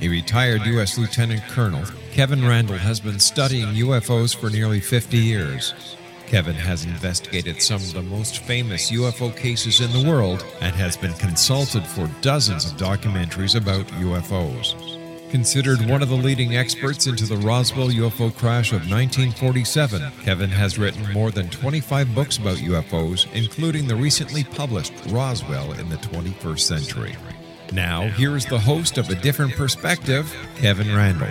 A retired U.S. Lieutenant Colonel, Kevin Randle has been studying UFOs for nearly 50 years. Kevin has investigated some of the most famous UFO cases in the world and has been consulted for dozens of documentaries about UFOs. Considered one of the leading experts into the Roswell UFO crash of 1947, Kevin has written more than 25 books about UFOs, including the recently published Roswell in the 21st Century. Now, here is the host of A Different Perspective, Kevin Randle.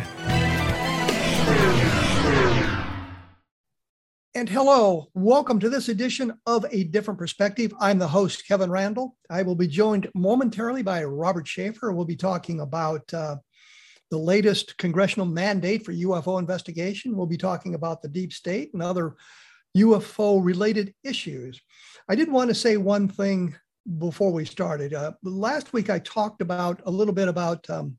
And hello, welcome to this edition of A Different Perspective. I'm the host, Kevin Randle. I will be joined momentarily by Robert Sheaffer. We'll be talking about uh, the latest congressional mandate for UFO investigation. We'll be talking about the deep state and other UFO related issues. I did want to say one thing before we started. Uh, last week, I talked about a little bit about um,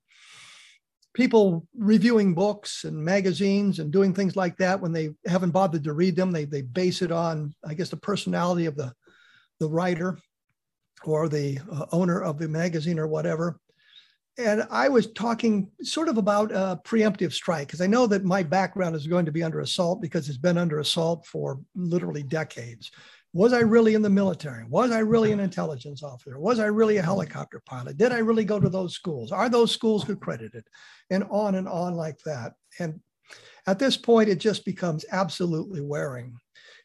people reviewing books and magazines and doing things like that when they haven't bothered to read them. They, they base it on, I guess, the personality of the, the writer or the uh, owner of the magazine or whatever and I was talking sort of about a preemptive strike because I know that my background is going to be under assault because it's been under assault for literally decades. Was I really in the military? Was I really an intelligence officer? Was I really a helicopter pilot? Did I really go to those schools? Are those schools accredited? And on and on like that. And at this point, it just becomes absolutely wearing.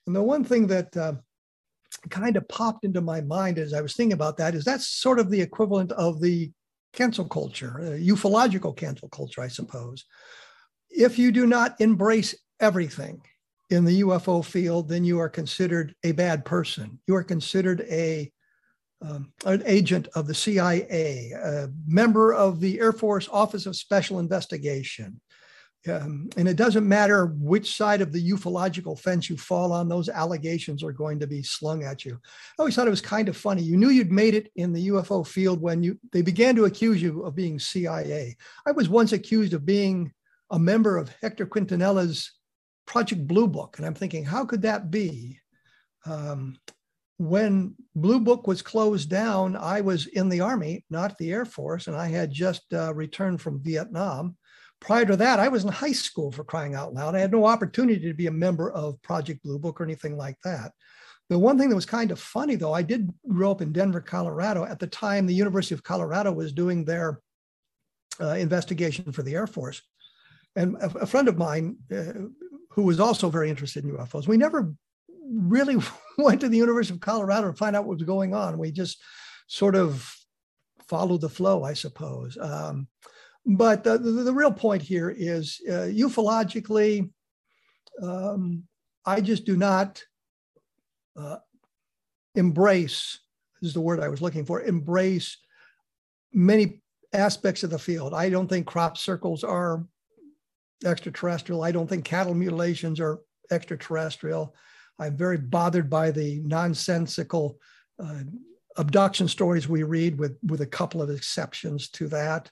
And the one thing that uh, kind of popped into my mind as I was thinking about that is that's sort of the equivalent of the cancel culture, uh, ufological cancel culture, I suppose. If you do not embrace everything in the UFO field, then you are considered a bad person. You are considered a um, an agent of the CIA, a member of the Air Force Office of Special Investigation, um, and it doesn't matter which side of the ufological fence you fall on, those allegations are going to be slung at you. I always thought it was kind of funny. You knew you'd made it in the UFO field when you they began to accuse you of being CIA. I was once accused of being a member of Hector Quintanilla's Project Blue Book, and I'm thinking, how could that be? Um, when Blue Book was closed down, I was in the Army, not the Air Force, and I had just uh, returned from Vietnam prior to that, I was in high school for crying out loud. I had no opportunity to be a member of Project Blue Book or anything like that. The one thing that was kind of funny, though, I did grow up in Denver, Colorado. At the time, the University of Colorado was doing their uh, investigation for the Air Force. And a, a friend of mine, uh, who was also very interested in UFOs, we never really went to the University of Colorado to find out what was going on. We just sort of followed the flow, I suppose. Um, but the, the, the, real point here is uh, ufologically, um, I just do not uh, embrace, is the word I was looking for, embrace many aspects of the field. I don't think crop circles are extraterrestrial. I don't think cattle mutilations are extraterrestrial. I'm very bothered by the nonsensical uh, abduction stories we read, with, with a couple of exceptions to that.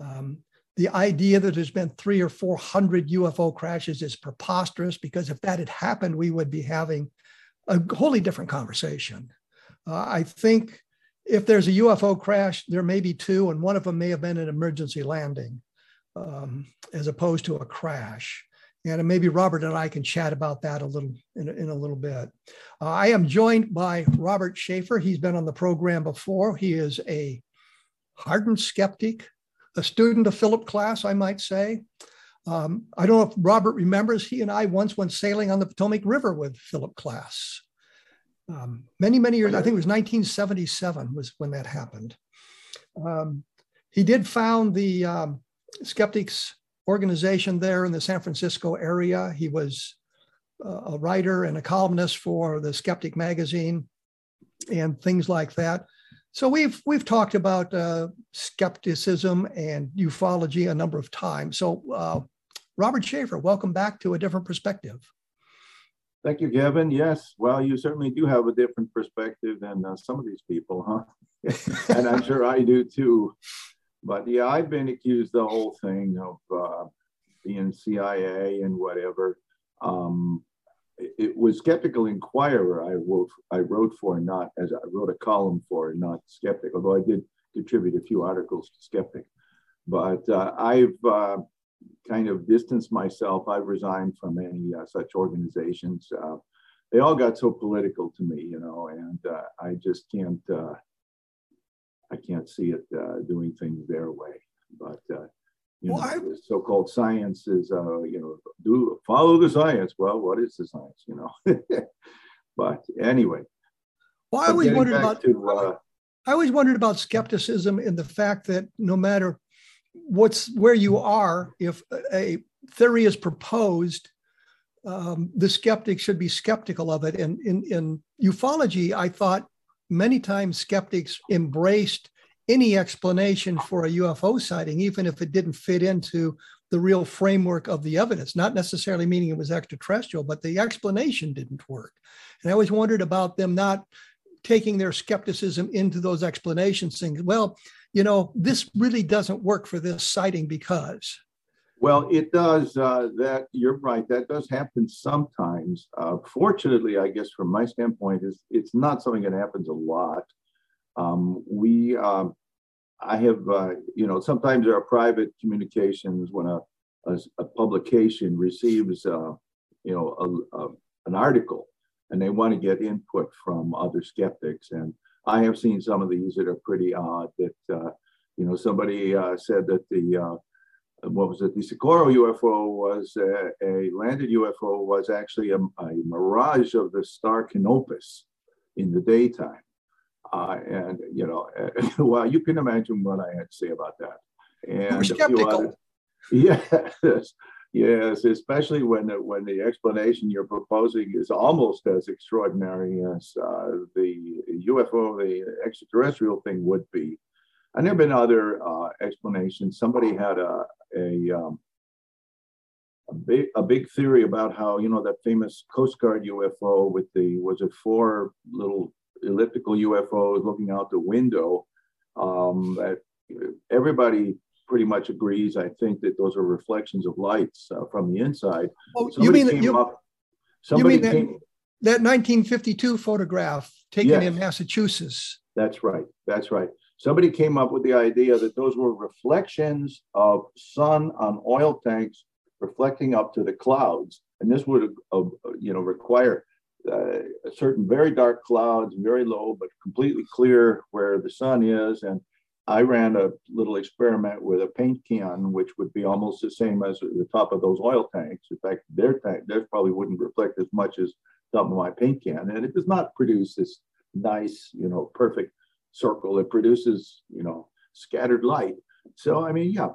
Um, the idea that there's been three or 400 UFO crashes is preposterous because if that had happened, we would be having a wholly different conversation. Uh, I think if there's a UFO crash, there may be two, and one of them may have been an emergency landing um, as opposed to a crash. And maybe Robert and I can chat about that a little in, in a little bit. Uh, I am joined by Robert Sheaffer. He's been on the program before. He is a hardened skeptic, a student of Philip Klass, I might say. Um, I don't know if Robert remembers, he and I once went sailing on the Potomac River with Philip Klass. Um, many, many years, I think it was 1977 was when that happened. Um, he did found the um, Skeptics organization there in the San Francisco area. He was uh, a writer and a columnist for the Skeptic magazine and things like that. So we've we've talked about uh, skepticism and ufology a number of times. So uh, Robert Sheaffer, welcome back to a different perspective. Thank you, Kevin. Yes, well, you certainly do have a different perspective than uh, some of these people, huh? and I'm sure I do too. But yeah, I've been accused the whole thing of uh, being CIA and whatever. Um, it, was Skeptical Inquirer I wrote, I wrote for, not as I wrote a column for, not Skeptic, although I did contribute a few articles to Skeptic. But uh, I've uh, kind of distanced myself. I've resigned from any uh, such organizations. Uh, they all got so political to me, you know, and uh, I just can't. Uh, I can't see it uh, doing things their way. But uh, you well, know, so-called science is, you know, do follow the science. Well, what is the science, you know? but anyway. Well, I always wondered about. To, I always wondered about skepticism and the fact that no matter what's where you are if a theory is proposed um, the skeptic should be skeptical of it and in, in ufology i thought many times skeptics embraced any explanation for a ufo sighting even if it didn't fit into the real framework of the evidence not necessarily meaning it was extraterrestrial but the explanation didn't work and i always wondered about them not taking their skepticism into those explanations saying well you know, this really doesn't work for this sighting because. Well, it does. Uh, that you're right. That does happen sometimes. Uh, fortunately, I guess from my standpoint, is it's not something that happens a lot. Um, we, um, I have, uh, you know, sometimes there are private communications when a, a, a publication receives, uh, you know, a, a, an article, and they want to get input from other skeptics and I have seen some of these that are pretty odd. That uh, you know, somebody said that the what was it? The Socorro UFO was a, a landed UFO was actually a, a, mirage of the star Canopus in the daytime. Uh, and you know, well, you can imagine what I had to say about that. And We're skeptical. Other, yes, Yes, especially when the, when the explanation you're proposing is almost as extraordinary as uh, the UFO, the extraterrestrial thing would be. And there have been other uh, explanations. Somebody had a a, um, a big a big theory about how you know that famous Coast Guard UFO with the was it four little elliptical UFOs looking out the window. Um, that everybody pretty much agrees. I think that those are reflections of lights uh, from the inside. Oh, you mean that you, up, you mean that, came, that 1952 photograph taken yes, in Massachusetts? That's right. That's right. Somebody came up with the idea that those were reflections of sun on oil tanks reflecting up to the clouds, and this would, uh, you know, require uh, certain very dark clouds, very low but completely clear where the sun is, and I ran a little experiment with a paint can, which would be almost the same as the top of those oil tanks. In fact, their tank, theirs probably wouldn't reflect as much as top of my paint can. And it does not produce this nice, you know, perfect circle. It produces, you know, scattered light. So, I mean, yeah,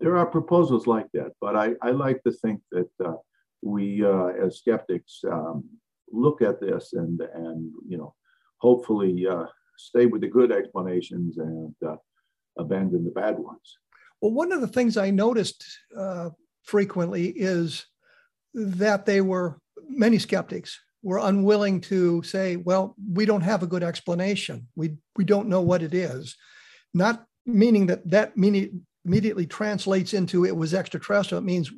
there are proposals like that, but I, I like to think that uh, we, uh, as skeptics, um, look at this and, and, you know, hopefully uh, stay with the good explanations and uh, abandon the bad ones. Well, one of the things I noticed uh, frequently is that they were many skeptics were unwilling to say, "Well, we don't have a good explanation. We we don't know what it is." Not meaning that that meaning immediately translates into it was extraterrestrial. It means,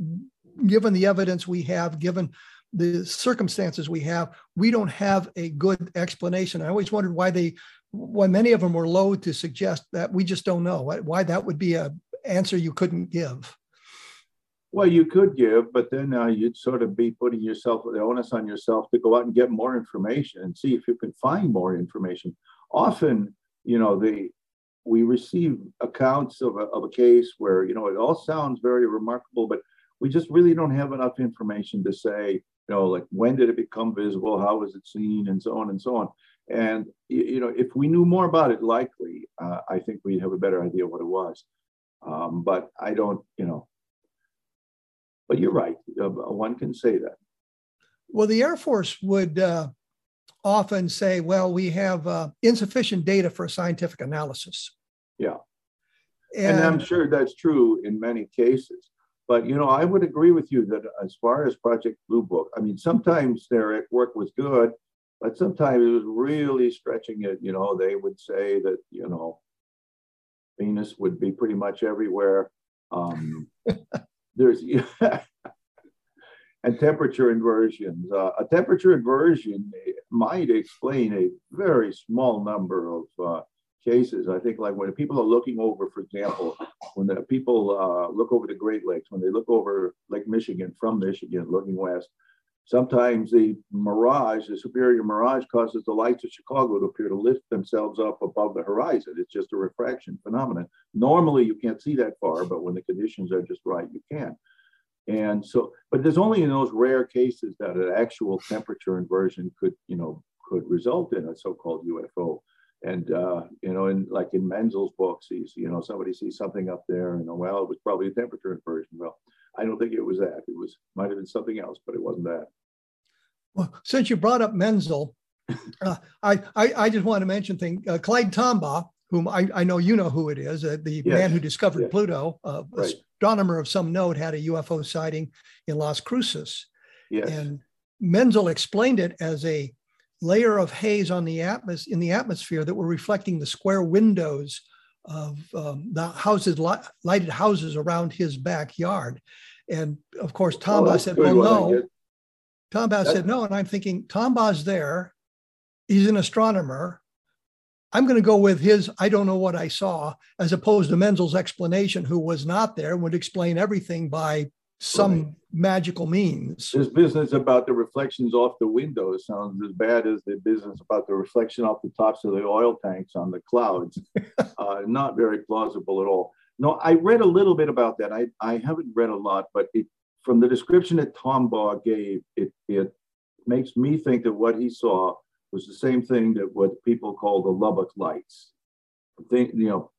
given the evidence we have, given the circumstances we have, we don't have a good explanation. I always wondered why they why many of them were loath to suggest that we just don't know why that would be a answer you couldn't give. Well, you could give, but then uh, you'd sort of be putting yourself the onus on yourself to go out and get more information and see if you can find more information. Often, you know, the we receive accounts of a, of a case where you know it all sounds very remarkable, but we just really don't have enough information to say, you know, like when did it become visible, how was it seen, and so on and so on. And you know, if we knew more about it, likely, uh, I think we'd have a better idea what it was. Um, but I don't, you know. But you're right. Uh, one can say that. Well, the Air Force would uh, often say, well, we have uh, insufficient data for scientific analysis. Yeah. And, And I'm sure that's true in many cases. But, you know, I would agree with you that as far as Project Blue Book, I mean, sometimes their work was good, but sometimes it was really stretching it. You know, they would say that, you know, Venus would be pretty much everywhere. Um, there's, and temperature inversions. Uh, a temperature inversion might explain a very small number of uh, cases. I think, like when people are looking over, for example, when the people uh, look over the Great Lakes, when they look over Lake Michigan from Michigan, looking west, sometimes the mirage, the superior mirage, causes the lights of Chicago to appear to lift themselves up above the horizon. It's just a refraction phenomenon. Normally, you can't see that far, but when the conditions are just right, you can. And so, but there's only in those rare cases that an actual temperature inversion could, you know, could result in a so-called UFO. And uh, you know, in like in Menzel's books, he's you know somebody sees something up there, and well, it was probably a temperature inversion. Well, I don't think it was that. It was might have been something else, but it wasn't that. Well, since you brought up Menzel, uh, I, I, I just want to mention thing. Uh, Clyde Tombaugh, whom I, I know you know who it is, uh, the Yes. man who discovered Yes. Pluto, uh, Right. astronomer of some note, had a UFO sighting in Las Cruces. Yes. And Menzel explained it as a layer of haze on the atmos in the atmosphere that were reflecting the square windows of um, the houses, li- lighted houses around his backyard. And of course, Oh, Tombaugh that's said, "Well, no." guess. Tombaugh That- said no, and I'm thinking Tombaugh's there. He's an astronomer. I'm going to go with his I don't know what I saw, as opposed to Menzel's explanation, who was not there, would explain everything by some Right. magical means. This business about the reflections off the windows sounds as bad as the business about the reflection off the tops of the oil tanks on the clouds. uh, not very plausible at all. No, I read a little bit about that. I, I haven't read a lot, but it, from the description that Tombaugh gave, it, it makes me think that what he saw was the same thing that what people call the Lubbock lights. Think, you know,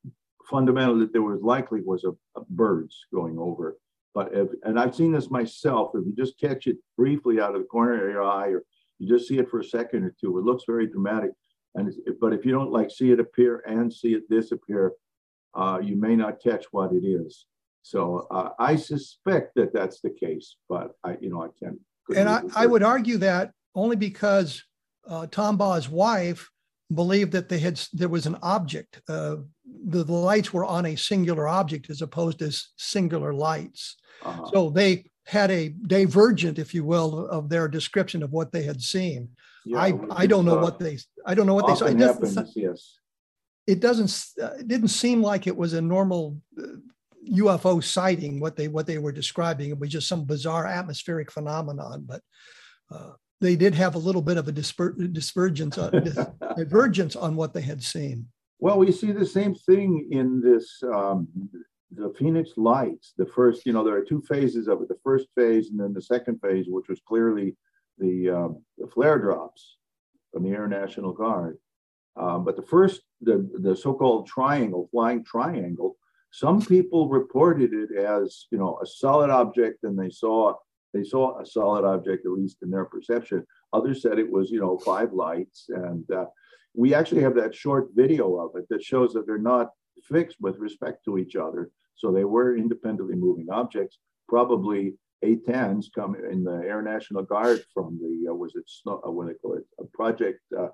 fundamentally, that there was likely was a, a birds going over. But if, and I've seen this myself. If you just catch it briefly out of the corner of your eye, or you just see it for a second or two, it looks very dramatic. And but if you don't like see it appear and see it disappear, uh, you may not catch what it is. So uh, I suspect that that's the case, but I, you know, I can't. And I, I would argue that only because uh, Tombaugh's wife believed that they had there was an object. Uh, the, the lights were on a singular object as opposed to singular lights. Uh-huh. So they had a divergent, if you will, of their description of what they had seen. Yeah, I, I don't know uh, what they I don't know what they saw. It often doesn't, happens. Yes. It doesn't uh, it didn't seem like it was a normal uh, UFO sighting. What they what they were describing it was just some bizarre atmospheric phenomenon. But uh, they did have a little bit of a disper- dispergence, uh, dis- divergence on what they had seen. Well, we see the same thing in this, um, the Phoenix Lights. The first, you know, there are two phases of it. The first phase and then the second phase, which was clearly the, um, the flare drops from the Air National Guard. Um, but the first, the, the so-called triangle, flying triangle, some people reported it as, you know, a solid object and they saw, they saw a solid object, at least in their perception. Others said it was, you know, five lights and, uh, we actually have that short video of it that shows that they're not fixed with respect to each other. So they were independently moving objects, probably A-10s come in the Air National Guard from the, uh, was it, snow, uh, what do they call it, a Project uh,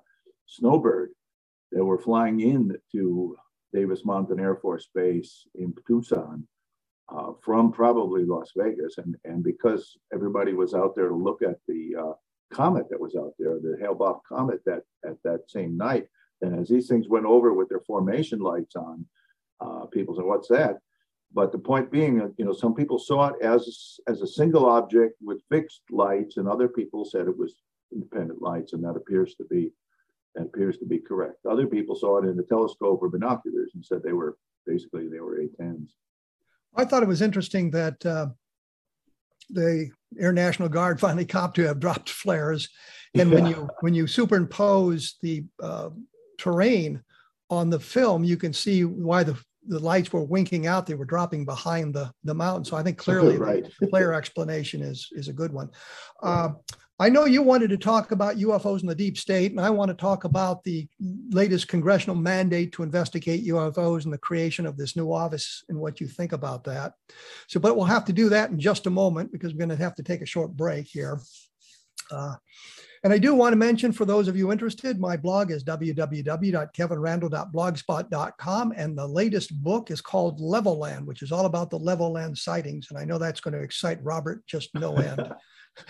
Snowbird. They were flying in to Davis-Monthan Air Force Base in Tucson uh, from probably Las Vegas. And, and because everybody was out there to look at the uh, comet that was out there, the Hale-Bopp comet that at that same night. And as these things went over with their formation lights on, uh, people said, "What's that?" But the point being you know some people saw it as as a single object with fixed lights, and other people said it was independent lights, and that appears to be that appears to be correct. Other people saw it in the telescope or binoculars and said they were basically they were A10s. I thought it was interesting that uh, the Air National Guard finally copped to have dropped flares, and when you when you superimpose the uh, terrain on the film, you can see why the the lights were winking out. They were dropping behind the the mountain. So I think clearly Right. the flare explanation is is a good one. Uh, I know you wanted to talk about UFOs in the deep state, and I want to talk about the latest congressional mandate to investigate UFOs and the creation of this new office and what you think about that. So, but we'll have to do that in just a moment because we're going to have to take a short break here. Uh, and I do want to mention for those of you interested, my blog is www.kevinrandle.blogspot.com. And the latest book is called Levelland, which is all about the Levelland sightings. And I know that's going to excite Robert just no end.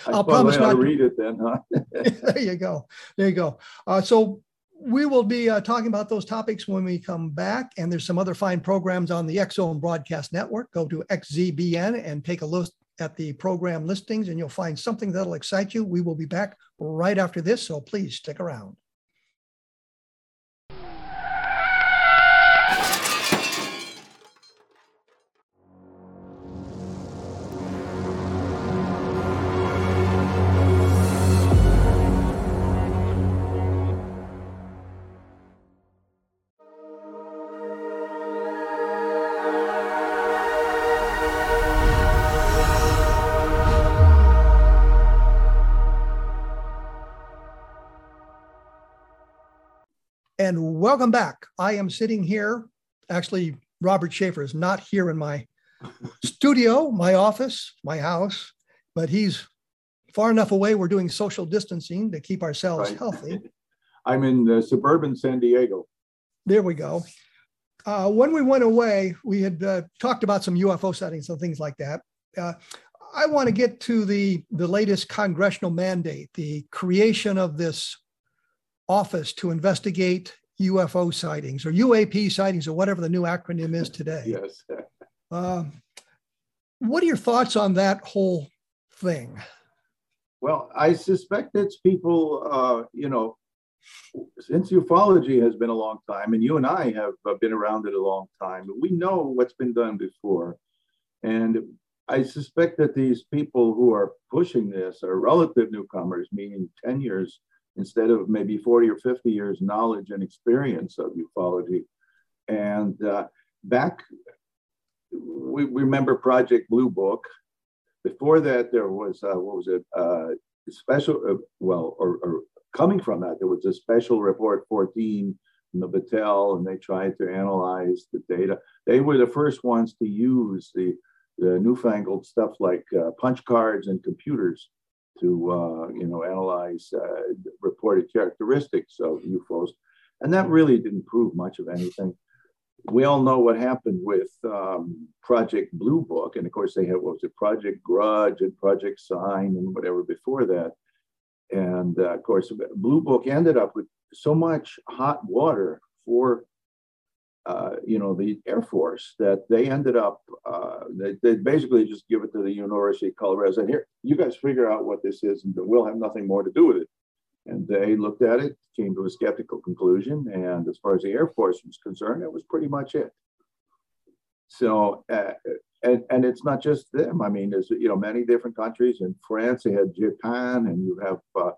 I'll promise not to read it then, huh? there you go. There you go. Uh, so we will be uh, talking about those topics when we come back. And there's some other fine programs on the Zone Broadcast Network. Go to XZBN and take a look at the program listings, and you'll find something that'll excite you. We will be back right after this, so please stick around. Welcome back. I am sitting here. Actually, Robert Sheaffer is not here in my studio, my office, my house, but he's far enough away. We're doing social distancing to keep ourselves right. healthy. I'm in the suburban San Diego. There we go. Uh, when we went away, we had uh, talked about some UFO sightings and things like that. Uh, I want to get to the the latest congressional mandate, the creation of this office to investigate UFO sightings or UAP sightings or whatever the new acronym is today. yes. uh, what are your thoughts on that whole thing? Well, I suspect it's people, uh, you know, since ufology has been a long time, and you and I have uh, been around it a long time, we know what's been done before. And I suspect that these people who are pushing this are relative newcomers, meaning 10 years instead of maybe 40 or 50 years knowledge and experience of ufology. And uh, back, we, remember Project Blue Book. Before that, there was, uh, what was it, uh, special, uh, well, or, or, coming from that, there was a special report 14 from the Battelle, and they tried to analyze the data. They were the first ones to use the, the newfangled stuff like uh, punch cards and computers to uh, you know analyze uh, reported characteristics of UFOs, and that really didn't prove much of anything. We all know what happened with um, Project Blue Book, and of course they had what was it, Project Grudge and Project Sign and whatever before that. And uh, of course, Blue Book ended up with so much hot water for uh, you know, the Air Force that they ended up, uh, they, they basically just give it to the University of Colorado. And here, you guys figure out what this is, and we'll have nothing more to do with it. And they looked at it, came to a skeptical conclusion, and as far as the Air Force was concerned, it was pretty much it. So, uh, and and it's not just them. I mean, there's you know many different countries. In France, they had Japan, and you have, uh,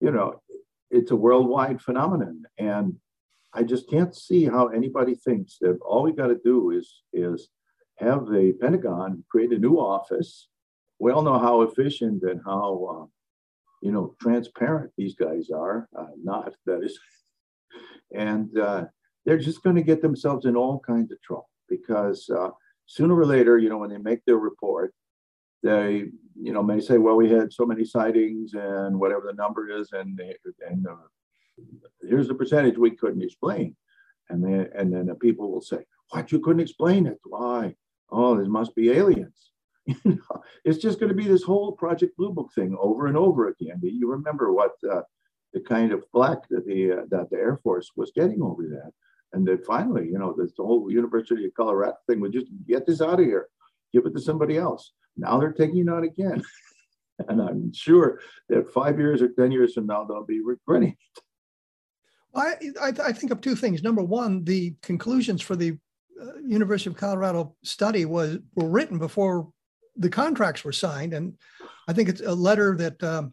you know, it's a worldwide phenomenon. And I just can't see how anybody thinks that all we got to do is is have the Pentagon create a new office. We all know how efficient and how uh, you know transparent these guys are. Uh, not that is, and uh, they're just going to get themselves in all kinds of trouble because uh, sooner or later, you know, when they make their report, they you know may say, well, we had so many sightings and whatever the number is, and they, and uh, here's the percentage we couldn't explain. And then, and then the people will say, what, you couldn't explain it? Why? Oh, there must be aliens. you know, it's just going to be this whole Project Blue Book thing over and over again. You remember what uh, the kind of flack that the uh, that the Air Force was getting over that, and then finally, you know, this whole University of Colorado thing would just get this out of here, give it to somebody else. Now they're taking it out again, and I'm sure that five years or ten years from now they'll be regretting it. I, I, I, think of two things. Number one, the conclusions for the uh, University of Colorado study was were written before the contracts were signed, and I think it's a letter that um,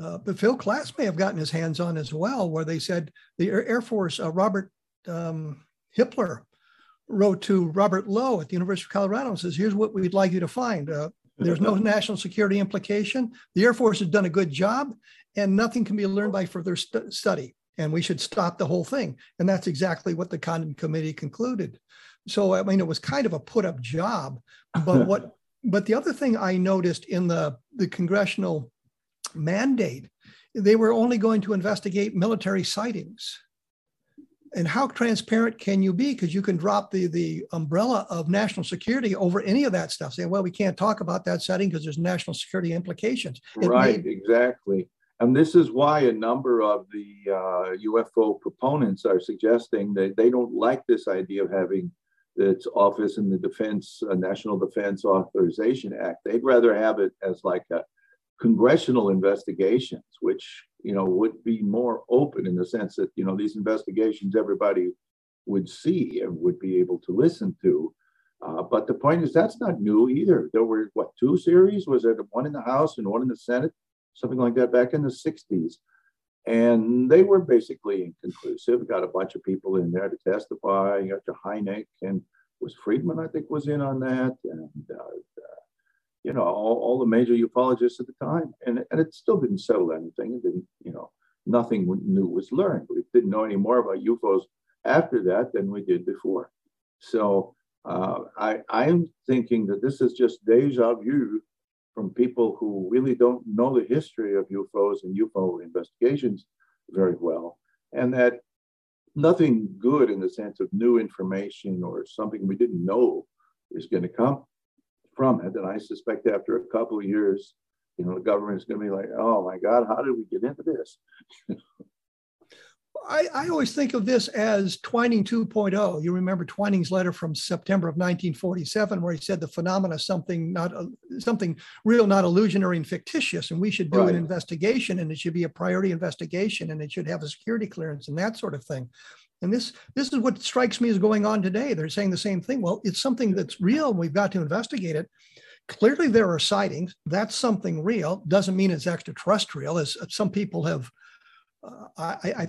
uh, but Phil Klass may have gotten his hands on as well, where they said the Air, Force, uh, Robert um, Hippler wrote to Robert Low at the University of Colorado and says, "Here's what we'd like you to find: uh, There's no national security implication. The Air Force has done a good job, and nothing can be learned by further st- study. And we should stop the whole thing. And that's exactly what the Condon Committee concluded. So I mean, it was kind of a put up job. But what? but the other thing I noticed in the the congressional mandate, they were only going to investigate military sightings and how transparent can you be? Because you can drop the the umbrella of national security over any of that stuff. Saying, well, we can't talk about that setting because there's national security implications. It right, made- exactly. And this is why a number of the uh, UFO proponents are suggesting that they don't like this idea of having its office in the Defense uh, National Defense Authorization Act. They'd rather have it as like a congressional investigations, which you know would be more open in the sense that you know these investigations everybody would see and would be able to listen to. Uh, but the point is that's not new either. There were what two series? Was it one in the House and one in the Senate, something like that back in the '60s? And they were basically inconclusive. Got a bunch of people in there to testify. You got your Hynek and was Friedman, I think, was in on that, and uh, you know, all, all the major ufologists at the time. And, and it still didn't settle anything. It didn't, you know, nothing new was learned. We didn't know any more about UFOs after that than we did before. So uh, I, I'm thinking that this is just deja vu from people who really don't know the history of UFOs and UFO investigations very well, and that nothing good in the sense of new information or something we didn't know is going to come from it. And I suspect after a couple of years, you know, the government is going to be like, oh my God, how did we get into this? I, I, always think of this as Twining 2.0. You remember Twining's letter from September of 1947, where he said the phenomena something not uh, something real, not illusionary and fictitious, and we should do right. an investigation, and it should be a priority investigation, and it should have a security clearance and that sort of thing. And this this is what strikes me as going on today. They're saying the same thing. Well, it's something that's real. And we've got to investigate it. Clearly, there are sightings. That's something real. Doesn't mean it's extraterrestrial, as some people have. Uh, I, I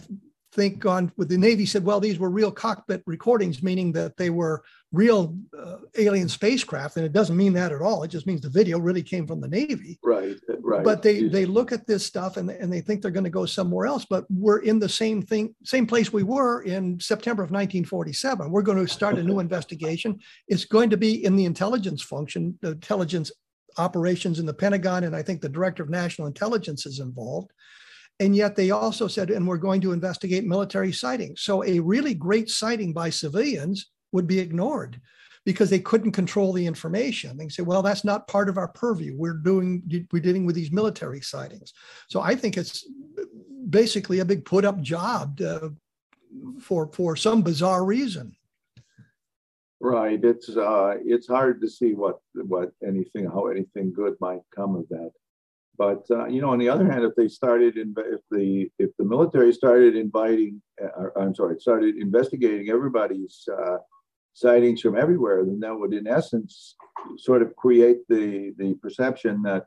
think on with the Navy said, well, these were real cockpit recordings, meaning that they were real uh, alien spacecraft, and it doesn't mean that at all. It just means the video really came from the Navy. Right, right. But they they look at this stuff and and they think they're going to go somewhere else. But we're in the same thing, same place we were in September of 1947. We're going to start a new investigation. It's going to be in the intelligence function, the intelligence operations in the Pentagon, and I think the director of national intelligence is involved. And yet they also said, and we're going to investigate military sightings. So a really great sighting by civilians would be ignored because they couldn't control the information. They say, well, that's not part of our purview. We're doing, we're dealing with these military sightings. So I think it's basically a big put up job to, for, for some bizarre reason. Right. It's uh, it's hard to see what what anything how anything good might come of that. But uh, you know, on the other hand, if they started if the if the military started inviting, uh, I'm sorry, started investigating everybody's uh, sightings from everywhere, then that would, in essence, sort of create the the perception that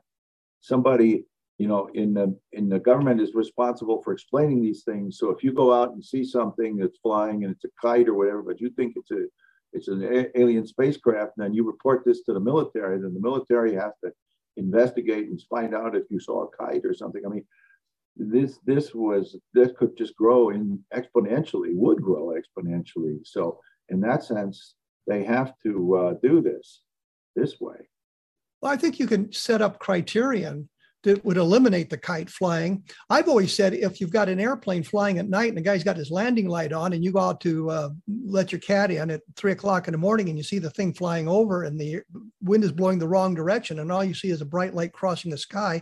somebody, you know, in the in the government is responsible for explaining these things. So if you go out and see something that's flying and it's a kite or whatever, but you think it's a it's an alien spacecraft, and then you report this to the military, then the military has to investigate and find out if you saw a kite or something. I mean, this this was this could just grow in exponentially, would grow exponentially. So in that sense, they have to uh, do this this way. Well, I think you can set up criterion that would eliminate the kite flying. I've always said if you've got an airplane flying at night and the guy's got his landing light on and you go out to uh, let your cat in at three o'clock in the morning and you see the thing flying over and the wind is blowing the wrong direction and all you see is a bright light crossing the sky,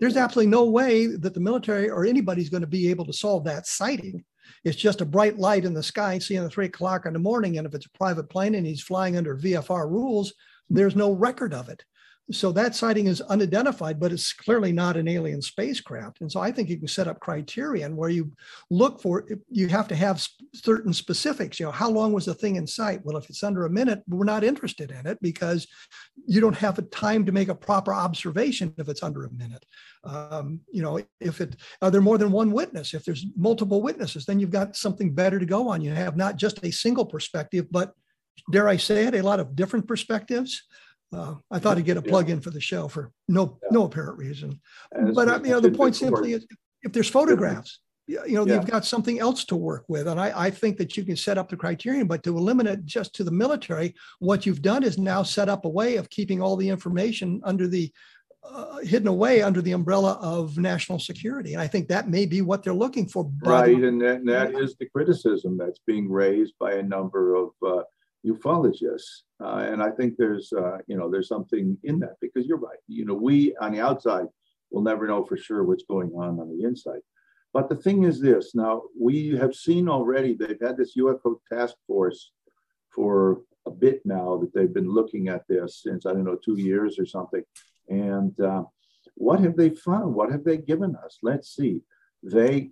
there's absolutely no way that the military or anybody's going to be able to solve that sighting. It's just a bright light in the sky, seeing at three o'clock in the morning. And if it's a private plane and he's flying under VFR rules, there's no record of it. So that sighting is unidentified, but it's clearly not an alien spacecraft. And so I think you can set up criterion where you look for, you have to have certain specifics. You know, how long was the thing in sight? Well, if it's under a minute, we're not interested in it because you don't have a time to make a proper observation if it's under a minute. Um, you know, if it, are there more than one witness? If there's multiple witnesses, then you've got something better to go on. You have not just a single perspective, but dare I say it, a lot of different perspectives. Uh, I thought I'd get a plug in for the show for no yeah. no apparent reason. But you know, the point simply is, if there's photographs, you know, yeah. you've got something else to work with, and I, I think that you can set up the criterion. But to eliminate just to the military, what you've done is now set up a way of keeping all the information under the uh, hidden away under the umbrella of national security. And I think that may be what they're looking for. Right. And that, and that is the criticism that's being raised by a number of uh, ufologists. Uh, and I think there's, uh, you know, there's something in that because you're right. You know, we on the outside will never know for sure what's going on on the inside. But the thing is this now, we have seen already, they've had this UFO task force for a bit now that they've been looking at this since, I don't know, two years or something. And uh, what have they found? What have they given us? Let's see. They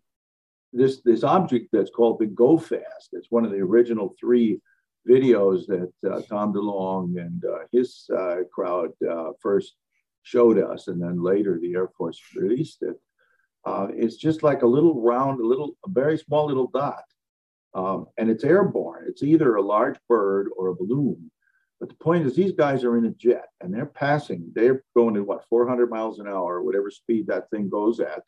this this object that's called the Go Fast. It's one of the original three videos that uh, Tom DeLonge and uh, his uh, crowd uh, first showed us, and then later the Air Force released it. Uh, it's just like a little round, a little, a very small little dot, um, and it's airborne. It's either a large bird or a balloon, but the point is, these guys are in a jet and they're passing. They're going at what 400 miles an hour, whatever speed that thing goes at.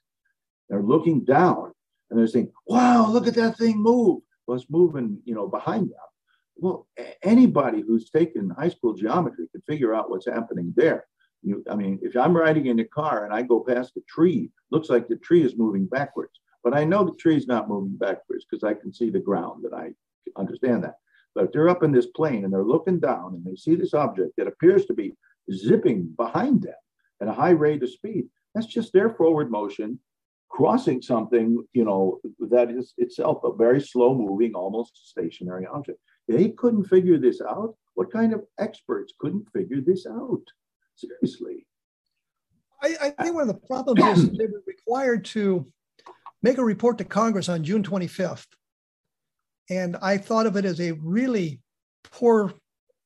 They're looking down and they're saying, "Wow, look at that thing move!" Well, it's moving, you know, behind them. Well, anybody who's taken high school geometry can figure out what's happening there. You, I mean, if I'm riding in a car and I go past a tree, looks like the tree is moving backwards, but I know the tree is not moving backwards because I can see the ground and I understand that. But if they're up in this plane and they're looking down and they see this object that appears to be zipping behind them at a high rate of speed, that's just their forward motion crossing something, you know, that is itself a very slow moving, almost stationary object. They couldn't figure this out. What kind of experts couldn't figure this out? Seriously. I, I think one of the problems is they were required to make a report to Congress on June 25th and I thought of it as a really poor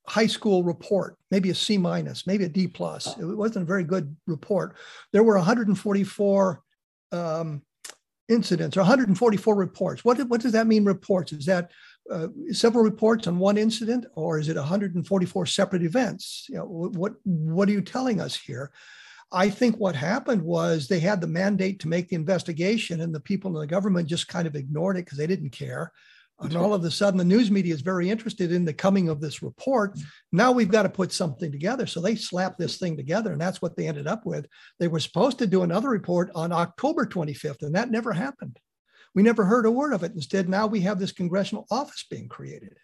high school report, maybe a C minus, maybe a D plus. It wasn't a very good report. There were 144 um, incidents or 144 reports. What, what does that mean, reports? Is that uh, several reports on one incident or is it 144 separate events? You know, what, what are you telling us here? I think what happened was they had the mandate to make the investigation and the people in the government just kind of ignored it because they didn't care. And all of a sudden, the news media is very interested in the coming of this report. Now we've got to put something together. So they slapped this thing together, and that's what they ended up with. They were supposed to do another report on October 25th, and that never happened. We never heard a word of it. Instead, now we have this congressional office being created.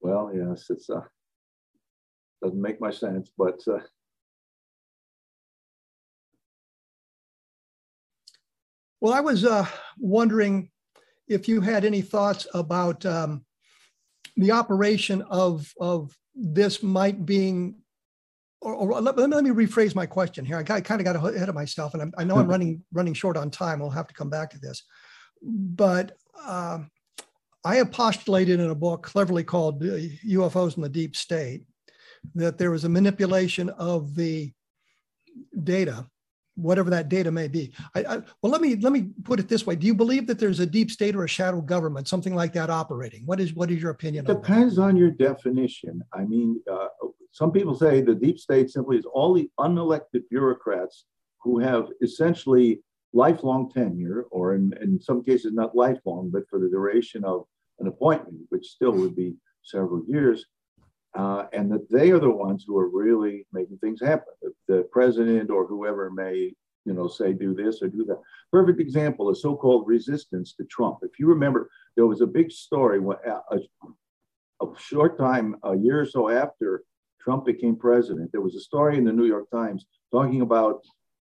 Well, yes, it's uh, doesn't make much sense, but uh, well, I was uh, wondering if you had any thoughts about um, the operation of, of this might being, or, or let, let, me rephrase my question here. I, I kind of got ahead of myself, and I'm, i know I'm hmm. running running short on time. We'll have to come back to this, but uh, I have postulated in a book cleverly called UFOs uh, in the Deep State that there was a manipulation of the data whatever that data may be. I, I, well, let me let me put it this way: Do you believe that there's a deep state or a shadow government, something like that, operating? What is what is your opinion? Depends on, on your definition. I mean, uh, some people say the deep state simply is all the unelected bureaucrats who have essentially lifelong tenure, or in, in some cases not lifelong, but for the duration of an appointment, which still would be several years uh, and that they are the ones who are really making things happen. The, the president or whoever may, you know, say do this or do that. Perfect example is so-called resistance to Trump. If you remember, there was a big story when, uh, a, a short time, a year or so after Trump became president. There was a story in the New York Times talking about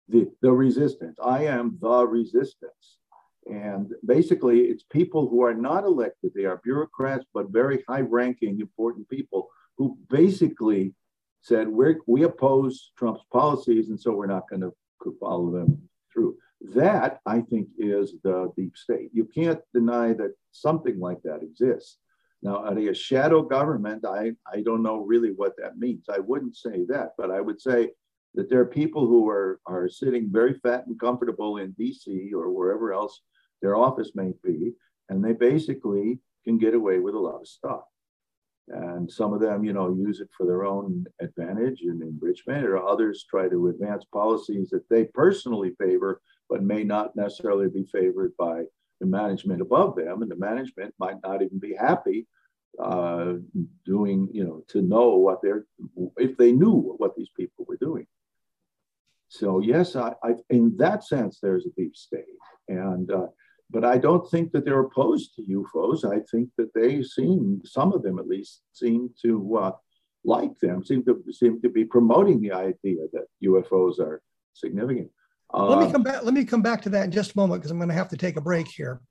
the, the resistance. I am the resistance. And basically, it's people who are not elected. They are bureaucrats, but very high ranking, important people who basically said we we oppose Trump's policies, and so we're not going to follow them through. That I think is the deep state. You can't deny that something like that exists. Now, a shadow government, I, I don't know really what that means. I wouldn't say that, but I would say that there are people who are, are sitting very fat and comfortable in DC or wherever else their office may be, and they basically can get away with a lot of stuff. And some of them, you know, use it for their own advantage and enrichment, or others try to advance policies that they personally favor, but may not necessarily be favored by the management above them. And the management might not even be happy uh, doing, you know, to know what they're, if they knew what these people were doing. So yes, I, I in that sense, there's a deep state, and uh, but I don't think that they're opposed to UFOs. I think that they seem, some of them at least, seem to uh, like them, seem to seem to be promoting the idea that UFOs are significant. Let me uh, come back. Let me come back to that in just a moment because I'm going to have to take a break here.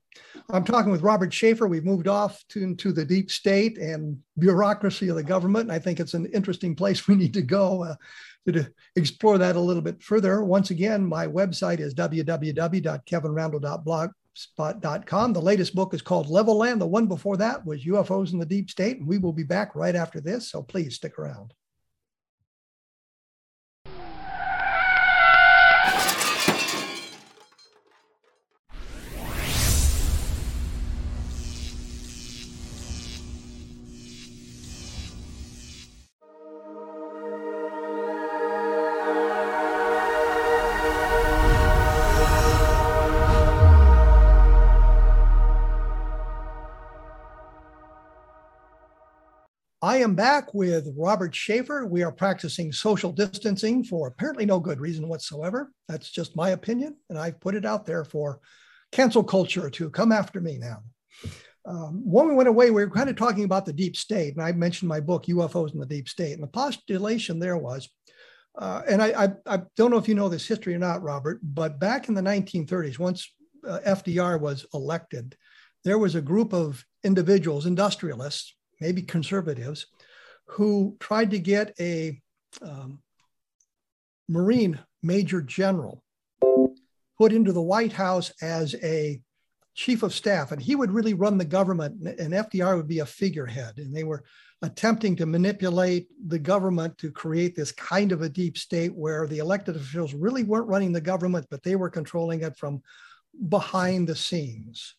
I'm talking with Robert Sheaffer. We've moved off to, to the deep state and bureaucracy of the government. And I think it's an interesting place we need to go uh, to, to, explore that a little bit further. Once again, my website is www.kevinrandle.blogspot.com. The latest book is called Levelland. The one before that was UFOs in the Deep State. And we will be back right after this. So please stick around. Am back with Robert Sheaffer. We are practicing social distancing for apparently no good reason whatsoever. That's just my opinion. And I've put it out there for cancel culture to come after me now. Um, when we went away, we were kind of talking about the deep state. And I mentioned my book, UFOs in the Deep State. And the postulation there was, uh, and I, I, I, don't know if you know this history or not, Robert, but back in the 1930s, once uh, FDR was elected, there was a group of individuals, industrialists, maybe conservatives, who tried to get a um, Marine Major General put into the White House as a chief of staff, and he would really run the government, and FDR would be a figurehead. And they were attempting to manipulate the government to create this kind of a deep state where the elected officials really weren't running the government, but they were controlling it from behind the scenes.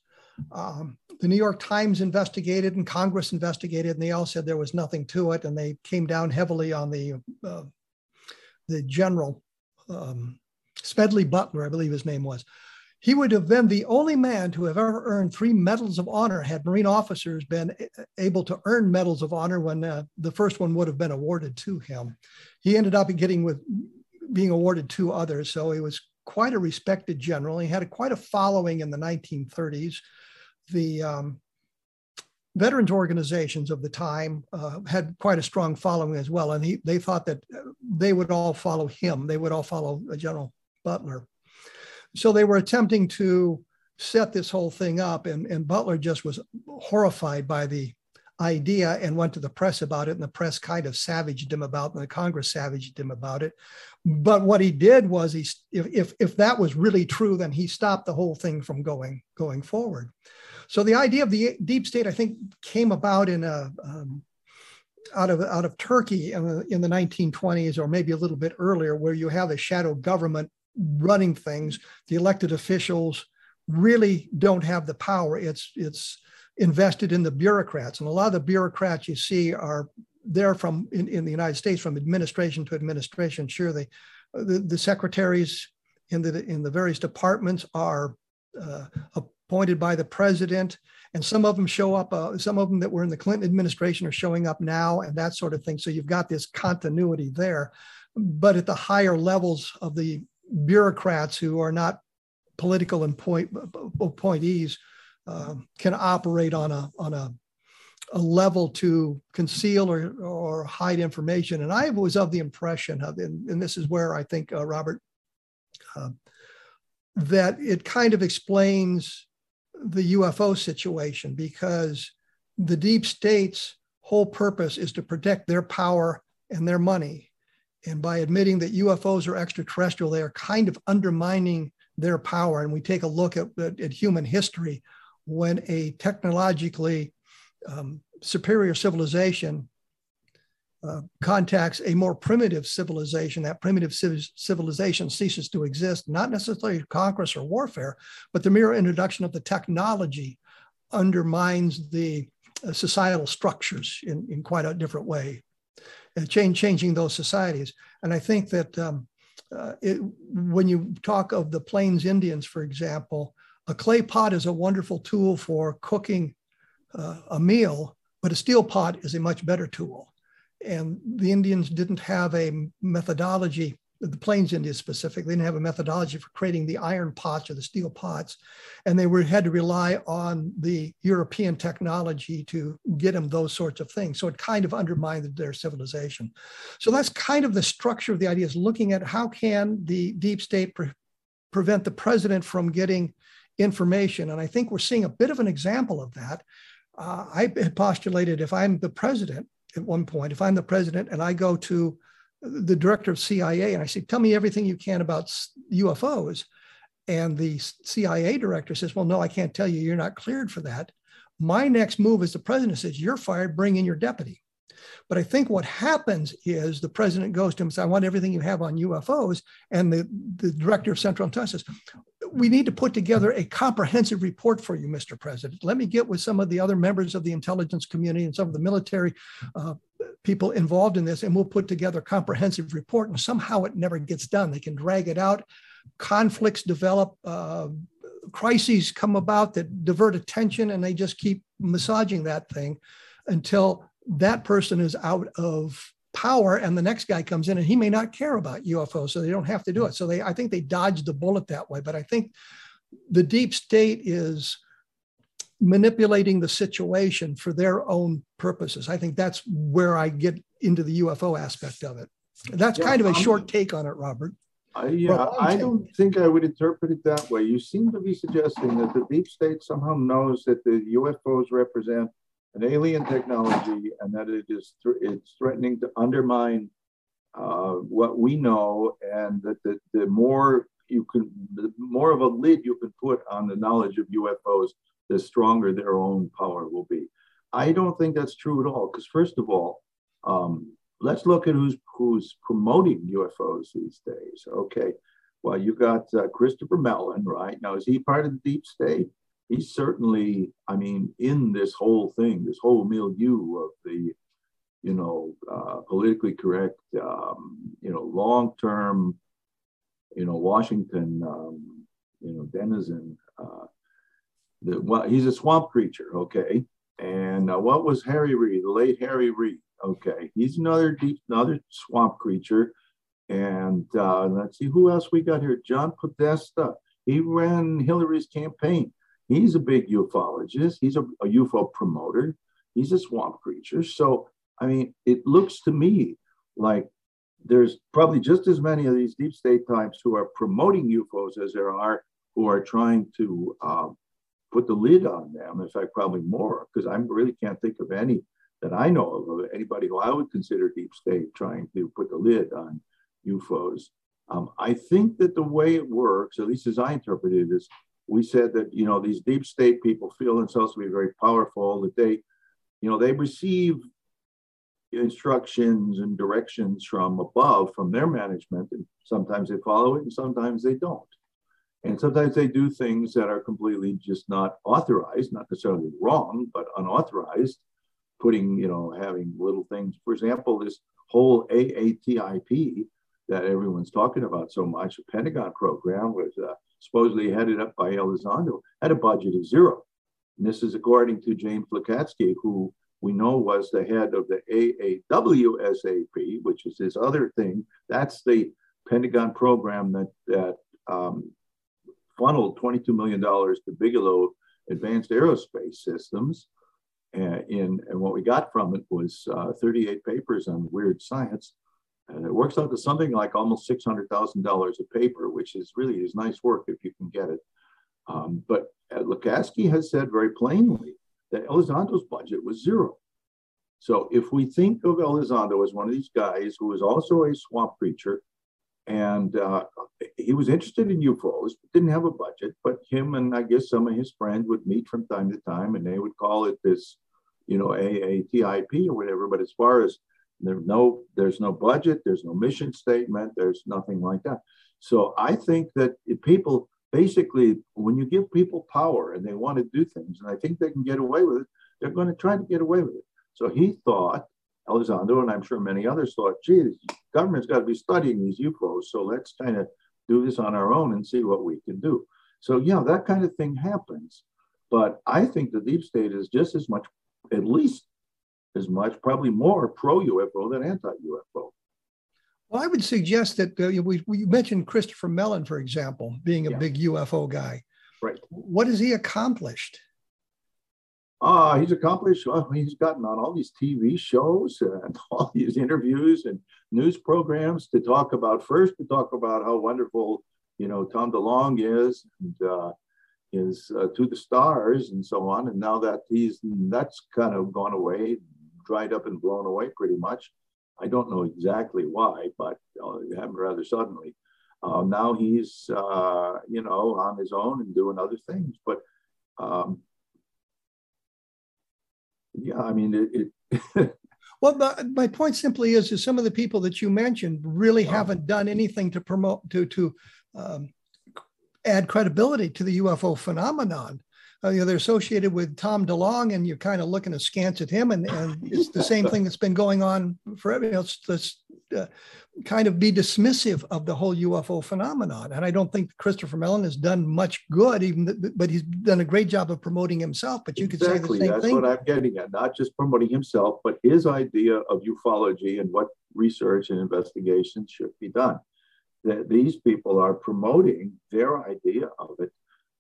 Um, the New York Times investigated and Congress investigated, and they all said there was nothing to it, and they came down heavily on the uh, the general um, Smedley Butler, I believe his name was. He would have been the only man to have ever earned three medals of honor had Marine officers been able to earn medals of honor when uh, the first one would have been awarded to him. He ended up getting with being awarded two others, so he was quite a respected general. He had a, quite a following in the 1930s the um, veterans organizations of the time uh, had quite a strong following as well. And he, they thought that they would all follow him, they would all follow General Butler. So they were attempting to set this whole thing up, and, and Butler just was horrified by the idea and went to the press about it. And the press kind of savaged him about it, and the Congress savaged him about it. But what he did was he, if, if, if that was really true, then he stopped the whole thing from going, going forward. So the idea of the deep state, I think, came about in a um, out of out of Turkey in the, in the 1920s, or maybe a little bit earlier, where you have a shadow government running things. The elected officials really don't have the power. It's it's invested in the bureaucrats, and a lot of the bureaucrats you see are there from in, in the United States from administration to administration. Sure, they the, the secretaries in the in the various departments are uh, appointed by the president. And some of them show up, uh, some of them that were in the Clinton administration are showing up now and that sort of thing. So you've got this continuity there. But at the higher levels of the bureaucrats who are not political appoint, appointees uh, can operate on a, on a, a level to conceal or, or hide information. And I was of the impression of, and, and this is where I think uh, Robert, uh, that it kind of explains the UFO situation because the deep state's whole purpose is to protect their power and their money. And by admitting that UFOs are extraterrestrial, they are kind of undermining their power. And we take a look at, at, at human history when a technologically um, superior civilization uh, contacts a more primitive civilization, that primitive civilization ceases to exist, not necessarily conquest or warfare, but the mere introduction of the technology undermines the societal structures in, in quite a different way, and change, changing those societies. And I think that um, uh, it, when you talk of the Plains Indians, for example, a clay pot is a wonderful tool for cooking uh, a meal, but a steel pot is a much better tool. And the Indians didn't have a methodology the Plains Indians specifically didn't have a methodology for creating the iron pots or the steel pots, and they were had to rely on the European technology to get them those sorts of things. So it kind of undermined their civilization. So that's kind of the structure of the idea: is looking at how can the deep state pre- prevent the president from getting information, and I think we're seeing a bit of an example of that. Uh, I postulated if I'm the president at one point, if I'm the president and I go to the director of CIA and I say, Tell me everything you can about UFOs. And the CIA director says, Well, no, I can't tell you. You're not cleared for that. My next move as the president says, You're fired, bring in your deputy. But I think what happens is the president goes to him and says, I want everything you have on UFOs. And the, the director of Central Intelligence says, We need to put together a comprehensive report for you, Mr. President. Let me get with some of the other members of the intelligence community and some of the military uh, people involved in this, and we'll put together a comprehensive report. And somehow it never gets done. They can drag it out. Conflicts develop. Uh, crises come about that divert attention, and they just keep massaging that thing until that person is out of power and the next guy comes in and he may not care about UFOs so they don't have to do it so they I think they dodged the bullet that way but I think the deep state is manipulating the situation for their own purposes. I think that's where I get into the UFO aspect of it. That's yeah, kind of a short take on it, Robert. Uh, yeah, well, I don't think I would interpret it that way. You seem to be suggesting that the deep state somehow knows that the UFOs represent an alien technology and that it is th- it's threatening to undermine uh, what we know, and that the, the more you can, the more of a lid you can put on the knowledge of UFOs, the stronger their own power will be. I don't think that's true at all. Because first of all, um, let's look at who's who's promoting UFOs these days. Okay, well you got uh, Christopher Mellon, right? Now is he part of the deep state? He's certainly, I mean, in this whole thing, this whole milieu of the, you know, uh, politically correct, um, you know, long-term, you know, Washington, um, you know, denizen. Uh, the, well, he's a swamp creature, okay. And uh, what was Harry Reid, the late Harry Reid? Okay, he's another deep, another swamp creature. And uh, let's see who else we got here. John Podesta. He ran Hillary's campaign. He's a big ufologist. He's a, a UFO promoter. He's a swamp creature. So, I mean, it looks to me like there's probably just as many of these deep state types who are promoting UFOs as there are who are trying to um, put the lid on them. In fact, probably more, because I really can't think of any that I know of, anybody who I would consider deep state trying to put the lid on UFOs. Um, I think that the way it works, at least as I interpret it, is we said that you know these deep state people feel themselves to be very powerful, that they, you know, they receive instructions and directions from above from their management, and sometimes they follow it, and sometimes they don't. And sometimes they do things that are completely just not authorized, not necessarily wrong, but unauthorized, putting, you know, having little things. For example, this whole AATIP that everyone's talking about so much, the Pentagon program was uh, supposedly headed up by Elizondo, had a budget of zero. And this is according to James Lacatski, who we know was the head of the AAWSAP, which is this other thing. That's the Pentagon program that, that um, funneled $22 million to Bigelow Advanced Aerospace Systems. Uh, in, and what we got from it was uh, 38 papers on weird science. And it works out to something like almost $600,000 a paper, which is really is nice work if you can get it. Um, but uh, Lacatski has said very plainly that Elizondo's budget was zero. So if we think of Elizondo as one of these guys who is also a swamp preacher, and uh, he was interested in UFOs, but didn't have a budget, but him and I guess some of his friends would meet from time to time, and they would call it this, you know, AATIP or whatever. But as far as there's no, there's no budget, there's no mission statement, there's nothing like that. So I think that people basically, when you give people power and they want to do things, and I think they can get away with it, they're going to try to get away with it. So he thought, Elizondo, and I'm sure many others thought, gee, the government's got to be studying these UFOs. So let's kind of do this on our own and see what we can do. So, yeah, that kind of thing happens. But I think the deep state is just as much, at least as much, probably more pro UFO than anti UFO. Well, I would suggest that uh, we, we mentioned Christopher Mellon, for example, being a yeah. big UFO guy. Right. What has he accomplished? Uh, he's accomplished, well, he's gotten on all these TV shows and all these interviews and news programs to talk about first, to talk about how wonderful, you know, Tom DeLonge is and uh, is uh, to the stars and so on. And now that he's, that's kind of gone away, dried up and blown away pretty much. I don't know exactly why, but uh, it happened rather suddenly. Uh, now he's, uh, you know, on his own and doing other things. But um, yeah, I mean, it. it well, the, my point simply is, is some of the people that you mentioned really haven't done anything to promote to to um, add credibility to the UFO phenomenon uh, you know, they're associated with Tom DeLonge, and you're kind of looking askance at him, and, and it's the same thing that's been going on forever. You know, it's, it's uh, kind of be dismissive of the whole UFO phenomenon. And I don't think Christopher Mellon has done much good, even th- but he's done a great job of promoting himself. But you exactly. could say the same That's thing. That's what I'm getting at. Not just promoting himself, but his idea of ufology and what research and investigation should be done. That these people are promoting their idea of it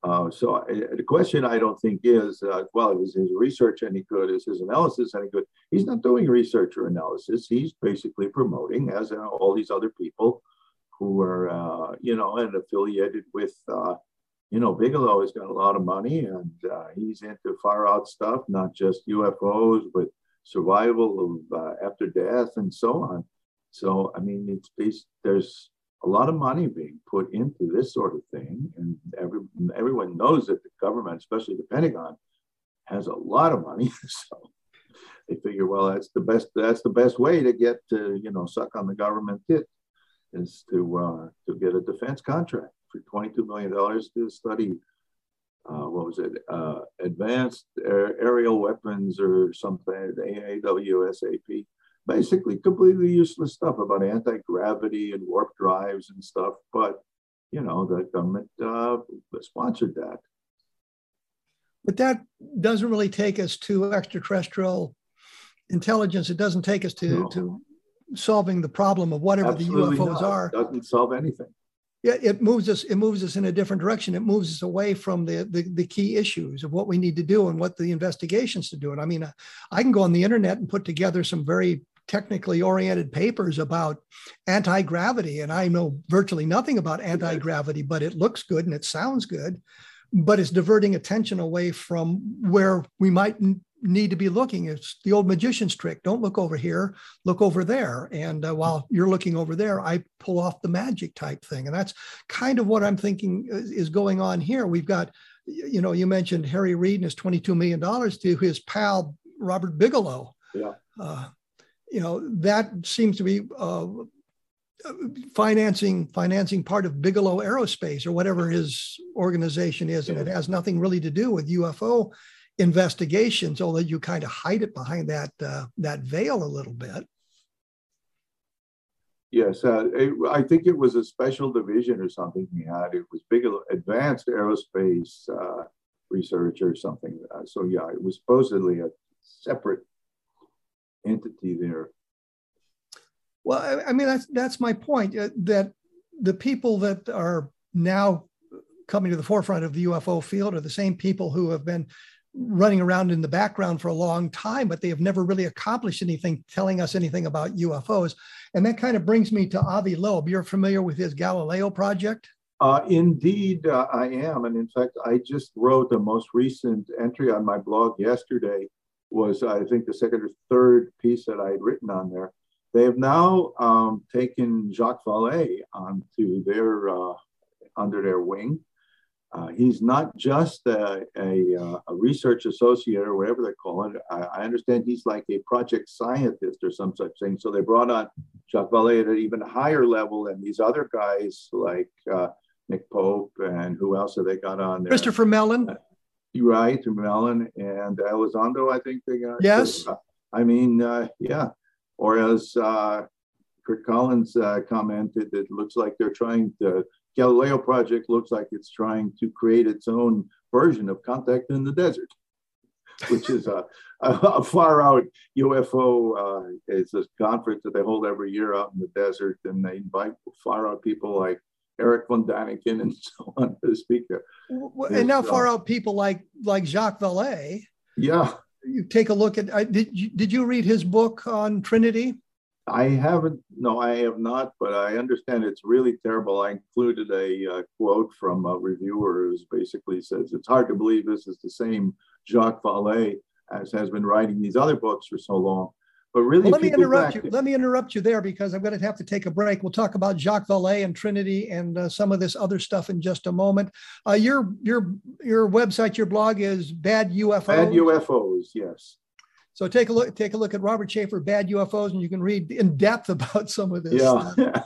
uh, so I, the question I don't think is, uh, well, is his research any good? Is his analysis any good? He's not doing research or analysis. He's basically promoting, as uh, all these other people who are, uh, you know, and affiliated with, uh, you know, Bigelow has got a lot of money and he's into far out stuff, not just UFOs, but survival of after death and so on. So, I mean, it's there's a lot of money being put into this sort of thing, and every, everyone knows that the government, especially the Pentagon, has a lot of money. so they figure, well, that's the best. That's the best way to get to you know suck on the government tit is to uh, to get a defense contract for twenty two million dollars to study. Uh, what was it? Uh, advanced aerial weapons or something, AAWSAP basically completely useless stuff about anti-gravity and warp drives and stuff but you know the government uh, sponsored that but that doesn't really take us to extraterrestrial intelligence it doesn't take us to no. to solving the problem of whatever Absolutely the ufos not. are it doesn't solve anything yeah, it moves us. It moves us in a different direction. It moves us away from the, the, the key issues of what we need to do and what the investigations to do. And I mean, I can go on the internet and put together some very technically oriented papers about anti gravity. And I know virtually nothing about anti gravity, but it looks good and it sounds good. But it's diverting attention away from where we might need to be looking. It's the old magician's trick. Don't look over here, look over there. And uh, while you're looking over there, I pull off the magic type thing. And that's kind of what I'm thinking is going on here. We've got, you know, you mentioned Harry Reid and his $22 million to his pal, Robert Bigelow. Yeah. Uh, you know that seems to be uh, financing financing part of Bigelow Aerospace or whatever his organization is, and it has nothing really to do with UFO investigations, although you kind of hide it behind that uh, that veil a little bit. Yes, uh, it, I think it was a special division or something he had. It was Bigelow Advanced Aerospace uh, Research or something. Uh, so yeah, it was supposedly a separate entity there. Well, I mean that's that's my point. Uh, that the people that are now coming to the forefront of the UFO field are the same people who have been running around in the background for a long time, but they have never really accomplished anything telling us anything about UFOs. And that kind of brings me to Avi Loeb. You're familiar with his Galileo project? Uh, indeed, uh, I am. And in fact, I just wrote the most recent entry on my blog yesterday was, I think, the second or third piece that I had written on there. They have now um, taken Jacques Vallée onto their uh, under their wing. Uh, he's not just a, a, uh, a, research associate or whatever they call it. I, I, understand he's like a project scientist or some such thing. So they brought on Jacques Vallée at an even higher level, and these other guys like uh, Nick Pope and who else have they got on there? Christopher Mellon. Uh, You're Mellon and Elizondo, I think they got. Yes. I mean, uh, yeah. Or as uh, Curt Collins uh, commented, it looks like they're trying to, Galileo project looks like it's trying to create its own version of contact in the desert, which is a, a, a far out UFO. Uh, it's a conference that they hold every year out in the desert, and they invite far out people like Erich von Däniken and so on to speak there. And now far out people like like Jacques Vallée. Yeah. You take a look at. did you did you read his book on Trinity? I haven't. No, I have not. But I understand it's really terrible. I included a uh, quote from a reviewer who basically says it's hard to believe this is the same Jacques Vallée as has been writing these other books for so long. But really, well, let me interrupt you. Let me interrupt you there because I'm going to have to take a break. We'll talk about Jacques Vallée and Trinity and uh, some of this other stuff in just a moment. Uh, your your your website, your blog is Bad UFOs. Bad UFOs, yes. So take a look. Take a look at Robert Sheaffer, Bad UFOs, and you can read in depth about some of this. Yeah.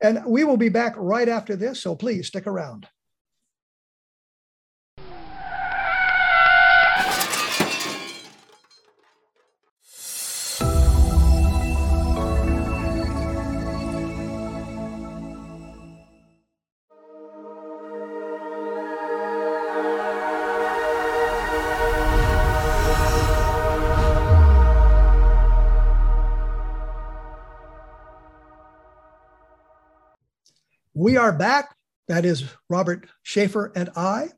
and we will be back right after this. So please stick around. Are back. That is Robert Sheaffer and I.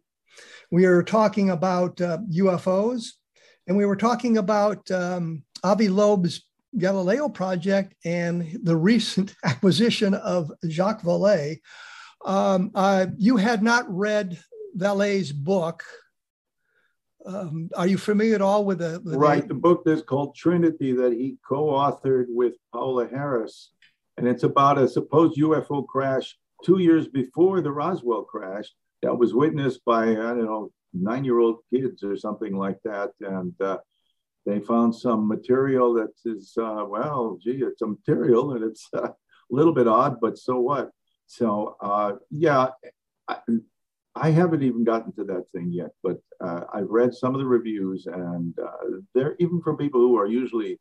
We are talking about uh, UFOs, and we were talking about um, Avi Loeb's Galileo project and the recent acquisition of Jacques Vallée. Um, uh, you had not read Vallée's book. Um, are you familiar at all with the, right? The book is called Trinity that he co-authored with Paola Harris, and it's about a supposed UFO crash two years before the Roswell crash that was witnessed by, I don't know, nine year old kids or something like that. And uh, they found some material that is, uh, well, gee, it's a material and it's uh, a little bit odd, but so what? So, uh, yeah, I, I, haven't even gotten to that thing yet, but uh, I've read some of the reviews, and uh, they're even from people who are usually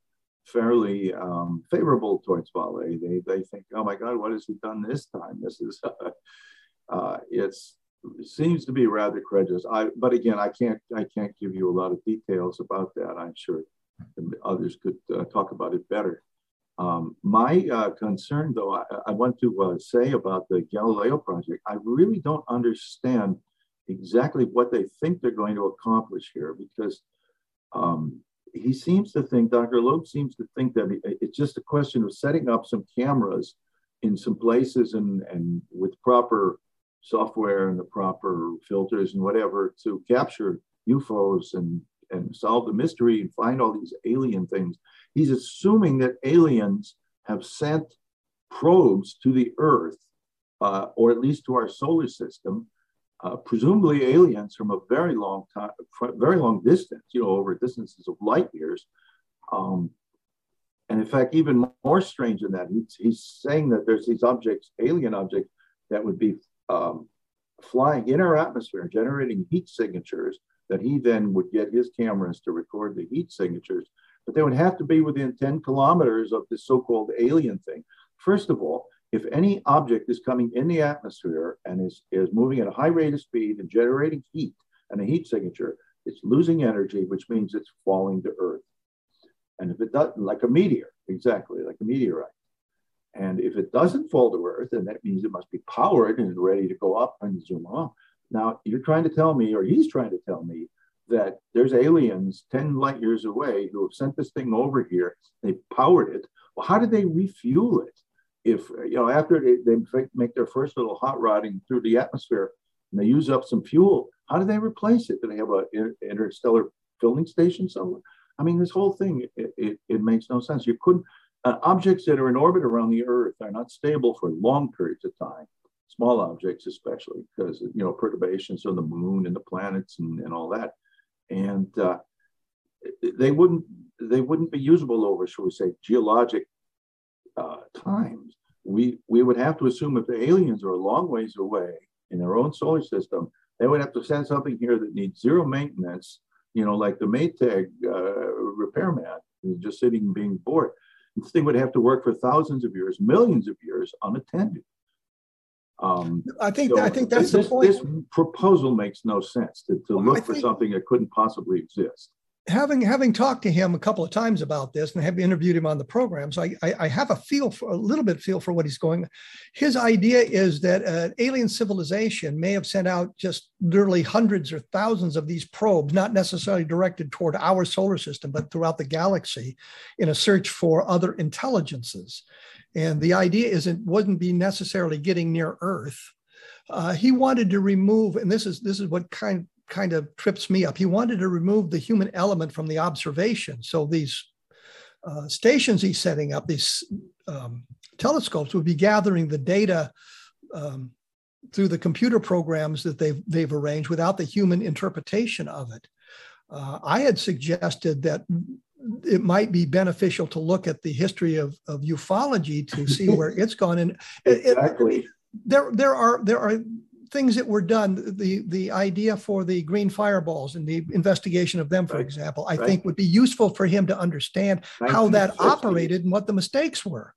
fairly um, favorable towards Vallée. They they think, oh my God, what has he done this time? This is uh, it seems to be rather credulous. I but again, I can't I can't give you a lot of details about that. I'm sure others could uh, talk about it better. Um, my uh, concern, though, I, I want to uh, say about the Galileo project, I really don't understand exactly what they think they're going to accomplish here because um, he seems to think, Dr. Loeb seems to think that it's just a question of setting up some cameras in some places and, and with proper software and the proper filters and whatever to capture UFOs and, and solve the mystery and find all these alien things. He's assuming that aliens have sent probes to the Earth, uh, or at least to our solar system, uh, presumably aliens from a very long time, very long distance, you know, over distances of light years. Um, and in fact, even more strange than that, he's, he's, saying that there's these objects, alien objects, that would be um, flying in our atmosphere, generating heat signatures that he then would get his cameras to record the heat signatures. But they would have to be within 10 kilometers of this so called alien thing. First of all, if any object is coming in the atmosphere and is, is moving at a high rate of speed and generating heat and a heat signature, it's losing energy, which means it's falling to Earth. And if it doesn't, like a meteor, exactly, like a meteorite. And if it doesn't fall to Earth, then that means it must be powered and ready to go up and zoom off. Now, you're trying to tell me, or he's trying to tell me, that there's aliens 10 light years away who have sent this thing over here. They powered it. Well, how did they refuel it? If you know after they, they make their first little hot rodding through the atmosphere and they use up some fuel how do they replace it? Do they have an interstellar filling station somewhere? I mean this whole thing it, it, it makes no sense. You couldn't uh, objects that are in orbit around the earth are not stable for long periods of time small objects especially because you know perturbations on the moon and the planets and, and all that. And uh, they wouldn't they wouldn't be usable over shall we say geologic uh, times, we, we would have to assume if the aliens are a long ways away in their own solar system, They would have to send something here that needs zero maintenance, you know, like the Maytag uh, repairman who's just sitting being bored. This thing would have to work for thousands of years, millions of years unattended. Um, I think so I think that's this, the point. This proposal makes no sense to, to look for something that couldn't possibly exist having having talked to him a couple of times about this and have interviewed him on the program, so I, I, I have a feel for a little bit feel for what he's going. His idea is that an alien civilization may have sent out just literally hundreds or thousands of these probes, not necessarily directed toward our solar system, but throughout the galaxy, in a search for other intelligences. And the idea is it wouldn't be necessarily getting near Earth. Uh, he wanted to remove, and this is this is what kind kind of trips me up. He wanted to remove the human element from the observation. So these uh, stations he's setting up, these um, telescopes, would be gathering the data um, through the computer programs that they've they've arranged without the human interpretation of it. Uh, I had suggested that it might be beneficial to look at the history of, of ufology to see where it's gone. And exactly. It, there, there are there are things that were done, the the idea for the green fireballs and the investigation of them, for right. example, I right. think would be useful for him to understand how that operated and what the mistakes were.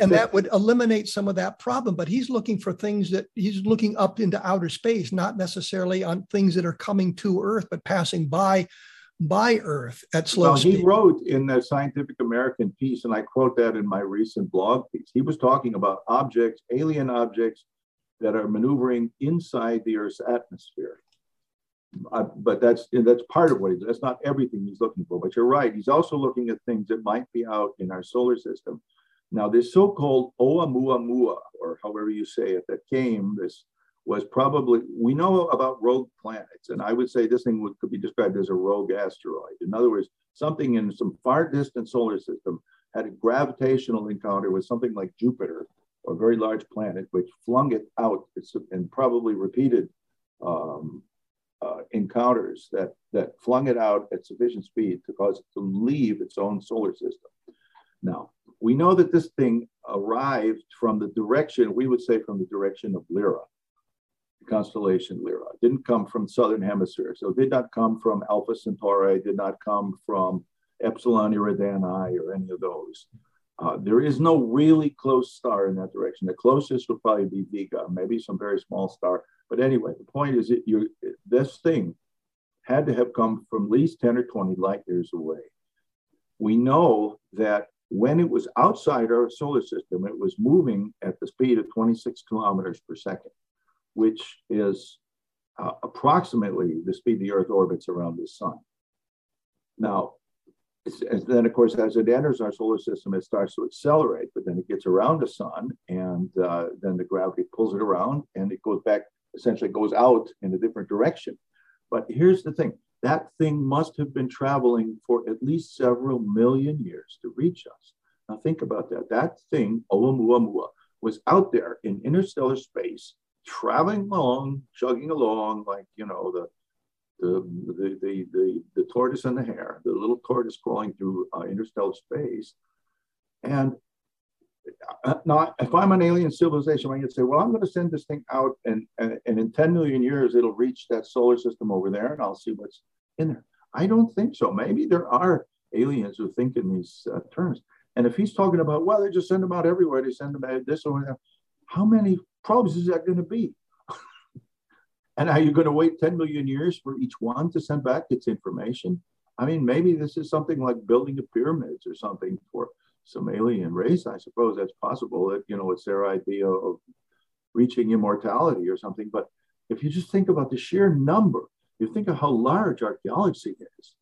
And that would eliminate some of that problem. But he's looking for things that he's looking up into outer space, not necessarily on things that are coming to Earth, but passing by by Earth at slow well, speed. He wrote in the Scientific American piece, and I quote that in my recent blog piece. He was talking about objects, alien objects that are maneuvering inside the Earth's atmosphere. Uh, but that's that's part of what he's. That's not everything he's looking for. But you're right. He's also looking at things that might be out in our solar system. Now, this so-called Oumuamua, or however you say it, that came. This was probably we know about rogue planets, and I would say this thing would, could be described as a rogue asteroid. In other words, something in some far distant solar system had a gravitational encounter with something like Jupiter or very large planet, which flung it out and probably repeated um, uh, encounters that, that flung it out at sufficient speed to cause it to leave its own solar system. Now, we know that this thing arrived from the direction, we would say from the direction of Lyra, the constellation Lyra. It didn't come from southern hemisphere. So it did not come from Alpha Centauri, did not come from Epsilon Eridani or any of those. Uh, there is no really close star in that direction. The closest would probably be Vega, maybe some very small star. But anyway, the point is that you this thing had to have come from at least 10 or 20 light years away. We know that when it was outside our solar system, it was moving at the speed of 26 kilometers per second, which is uh, approximately the speed the Earth orbits around the sun. Now, then of course as it enters our solar system it starts to accelerate but then it gets around the sun and uh, then the gravity pulls it around and it goes back essentially goes out in a different direction. But here's the thing that thing must have been traveling for at least several million years to reach us. Now think about that that thing oumuamua was out there in interstellar space traveling along chugging along like you know the the, the, the, the, the tortoise and the hare, the little tortoise crawling through uh, interstellar space. And uh, now, if I'm an alien civilization, I can say, well, I'm going to send this thing out, and, and, and in 10 million years, it'll reach that solar system over there, and I'll see what's in there. I don't think so. Maybe there are aliens who think in these uh, terms. And if he's talking about, well, they just send them out everywhere, they send them out this or that, how many probes is that going to be? And are you going to wait 10 million years for each one to send back its information? I mean, maybe this is something like building the pyramids or something for some alien race. I suppose that's possible. That you know, it's their idea of reaching immortality or something. But if you just think about the sheer number, you think of how large our galaxy is,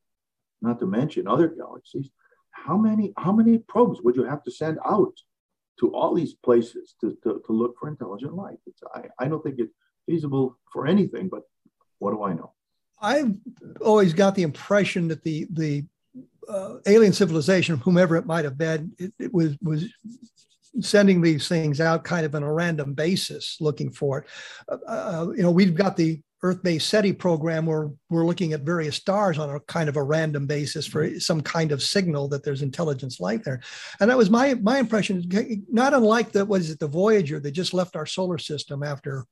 not to mention other galaxies. How many how many probes would you have to send out to all these places to, to, to look for intelligent life? It's, I, I don't think it feasible for anything, but what do I know? I've always got the impression that the the uh, alien civilization, whomever it might have been, it, it, was was sending these things out kind of on a random basis, looking for it. Uh, uh, you know, we've got the Earth-based SETI program where we're looking at various stars on a kind of a random basis for some kind of signal that there's intelligence life there. And that was my my impression. Not unlike the what is it, the Voyager that just left our solar system after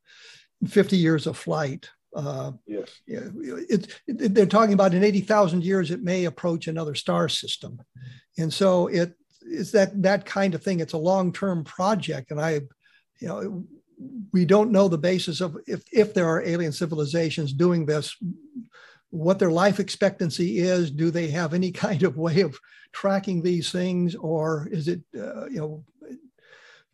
50 years of flight. Uh, yes. It, it, they're talking about in 80,000 years, it may approach another star system. And so it is that, that kind of thing. It's a long-term project. And I, you know, we don't know the basis of if, if there are alien civilizations doing this, what their life expectancy is. Do they have any kind of way of tracking these things, or is it, uh, you know,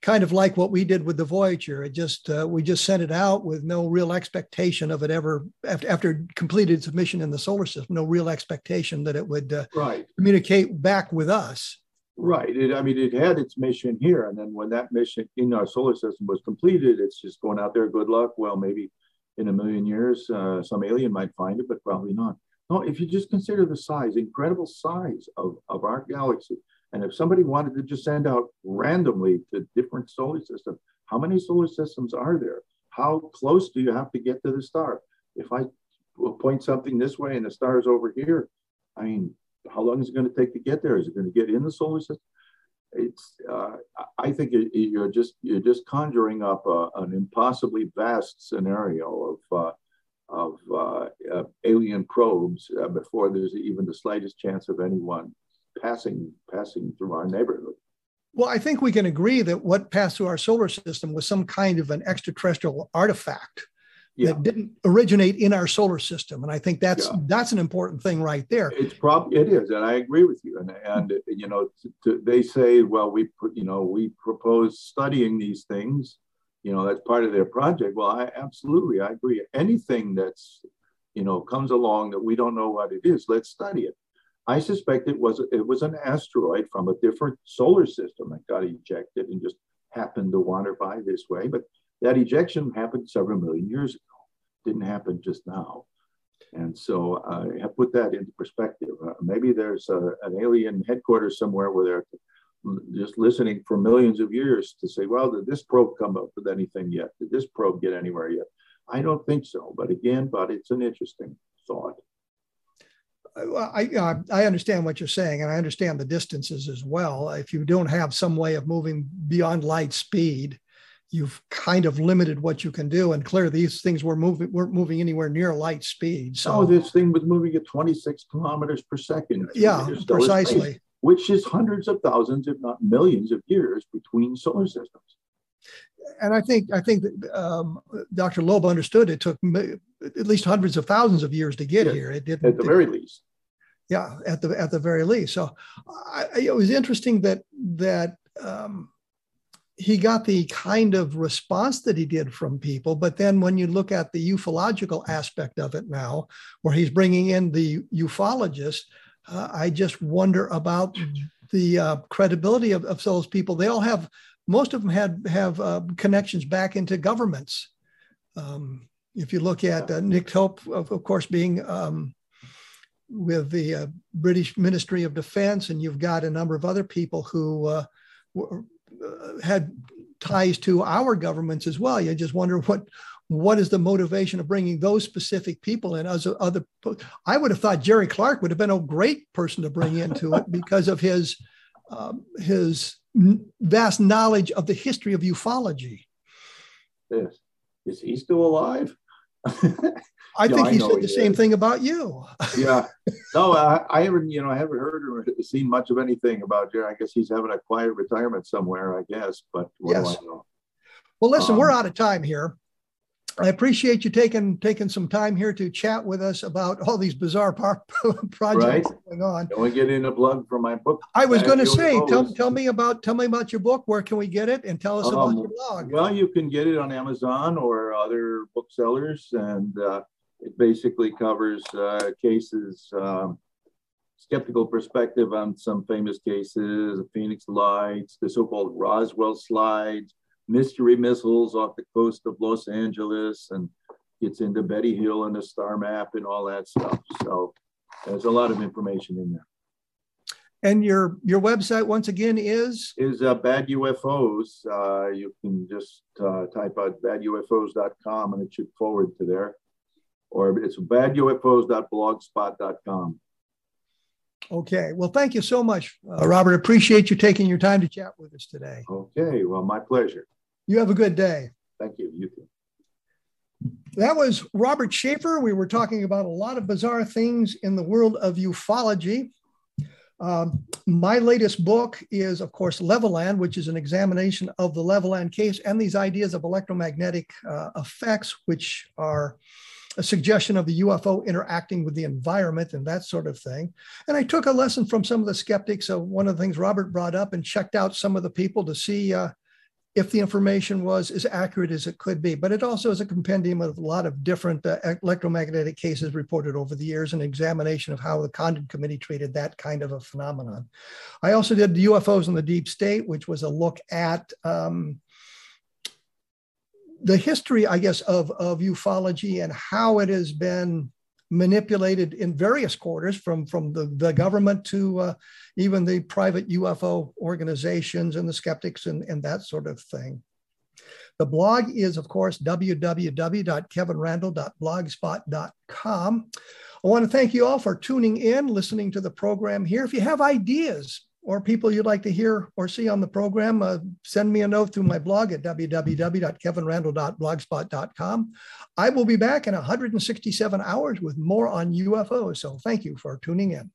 kind of like what we did with the Voyager? It just uh, we just sent it out with no real expectation of it ever after, after completed its mission in the solar system. No real expectation that it would uh, right communicate back with us. Right. It, I mean, it had its mission here, and then when that mission in our solar system was completed, it's just going out there. Good luck. Well, maybe in a million years, uh, some alien might find it, but probably not. No, if you just consider the size, incredible size of, of our galaxy, and if somebody wanted to just send out randomly to different solar systems, how many solar systems are there? How close do you have to get to the star? If I point something this way and the star is over here, I mean, how long is it going to take to get there? Is it going to get in the solar system? It's. Uh, I think it, you're just you're just conjuring up a, an impossibly vast scenario of uh, of uh, uh alien probes uh, before there's even the slightest chance of anyone passing passing through our neighborhood. Well, I think we can agree that what passed through our solar system was some kind of an extraterrestrial artifact yeah. that didn't originate in our solar system. And I think that's yeah. that's an important thing right there. It's probably it is, and I agree with you. And and you know, to, to, they say, well, we you know we propose studying these things. You know, that's part of their project. Well, I absolutely I agree. Anything that's you know comes along that we don't know what it is, let's study it. I suspect it was it was an asteroid from a different solar system that got ejected and just happened to wander by this way, but that ejection happened several million years ago, didn't happen just now. And so I have put that into perspective. Uh, maybe there's a, an alien headquarters somewhere where they're just listening for millions of years to say, well, did this probe come up with anything yet? Did this probe get anywhere yet? I don't think so. But again, but it's an interesting thought. I, I understand what you're saying, and I understand the distances as well. If you don't have some way of moving beyond light speed, you've kind of limited what you can do. And clear these things were moving weren't moving anywhere near light speed. So oh, this thing was moving at 26 kilometers per second. Yeah, precisely. Space, which is hundreds of thousands, if not millions, of years between solar systems. And I think I think that um, Dr. Loeb understood it took at least hundreds of thousands of years to get yes, here. It didn't at the very least. Yeah, at the at the very least. So I, it was interesting that that um, he got the kind of response that he did from people. But then when you look at the ufological aspect of it now, where he's bringing in the ufologist, uh, I just wonder about the uh, credibility of, of those people. They all have, most of them had have uh, connections back into governments. Um, if you look at uh, Nick Pope, of, of course, being um, with the uh, British Ministry of Defense, and you've got a number of other people who uh, were, uh, had ties to our governments as well. You just wonder what what is the motivation of bringing those specific people in as other i would have thought jerry clark would have been a great person to bring into it because of his um, his vast knowledge of the history of ufology yes is he still alive I think he said the same thing about you. yeah. No, I, I, haven't, you know, I haven't heard or seen much of anything about Jerry. I guess he's having a quiet retirement somewhere, I guess. But yes. Well, listen, um, we're out of time here. I appreciate you taking taking some time here to chat with us about all these bizarre projects right. going on. Can we get in a plug for my book? I was going to say, tell, tell me about tell me about your book. Where can we get it? And tell us um, about your blog. Well, you can get it on Amazon or other booksellers, and uh, it basically covers uh, cases, um, skeptical perspective on some famous cases, the Phoenix Lights, the so-called Roswell slides, mystery missiles off the coast of Los Angeles, and gets into Betty Hill and the star map and all that stuff. So there's a lot of information in there. And your your website once again is is uh, Bad UFOs. Uh, you can just uh, type out badufos.com and it should forward to there or it's badufos.blogspot.com. Okay. Well, thank you so much, uh, Robert. Appreciate you taking your time to chat with us today. Okay. Well, my pleasure. You have a good day. Thank you. You too. That was Robert Sheaffer. We were talking about a lot of bizarre things in the world of ufology. Um, my latest book is, of course, Levelland, which is an examination of the Levelland case and these ideas of electromagnetic uh, effects, which are a suggestion of the UFO interacting with the environment and that sort of thing. And I took a lesson from some of the skeptics of one of the things Robert brought up and checked out some of the people to see uh, if the information was as accurate as it could be. But it also is a compendium of a lot of different uh, electromagnetic cases reported over the years, an examination of how the Condon Committee treated that kind of a phenomenon. I also did the UFOs in the Deep State, which was a look at um, the history, I guess, of, of ufology and how it has been manipulated in various quarters from, from the, the government to uh, even the private UFO organizations and the skeptics and, and that sort of thing. The blog is, of course, www.kevinrandle.blogspot.com. I want to thank you all for tuning in, listening to the program here. If you have ideas or people you'd like to hear or see on the program, uh, send me a note through my blog at www.kevinrandle.blogspot.com. I will be back in 167 hours with more on UFOs. So thank you for tuning in.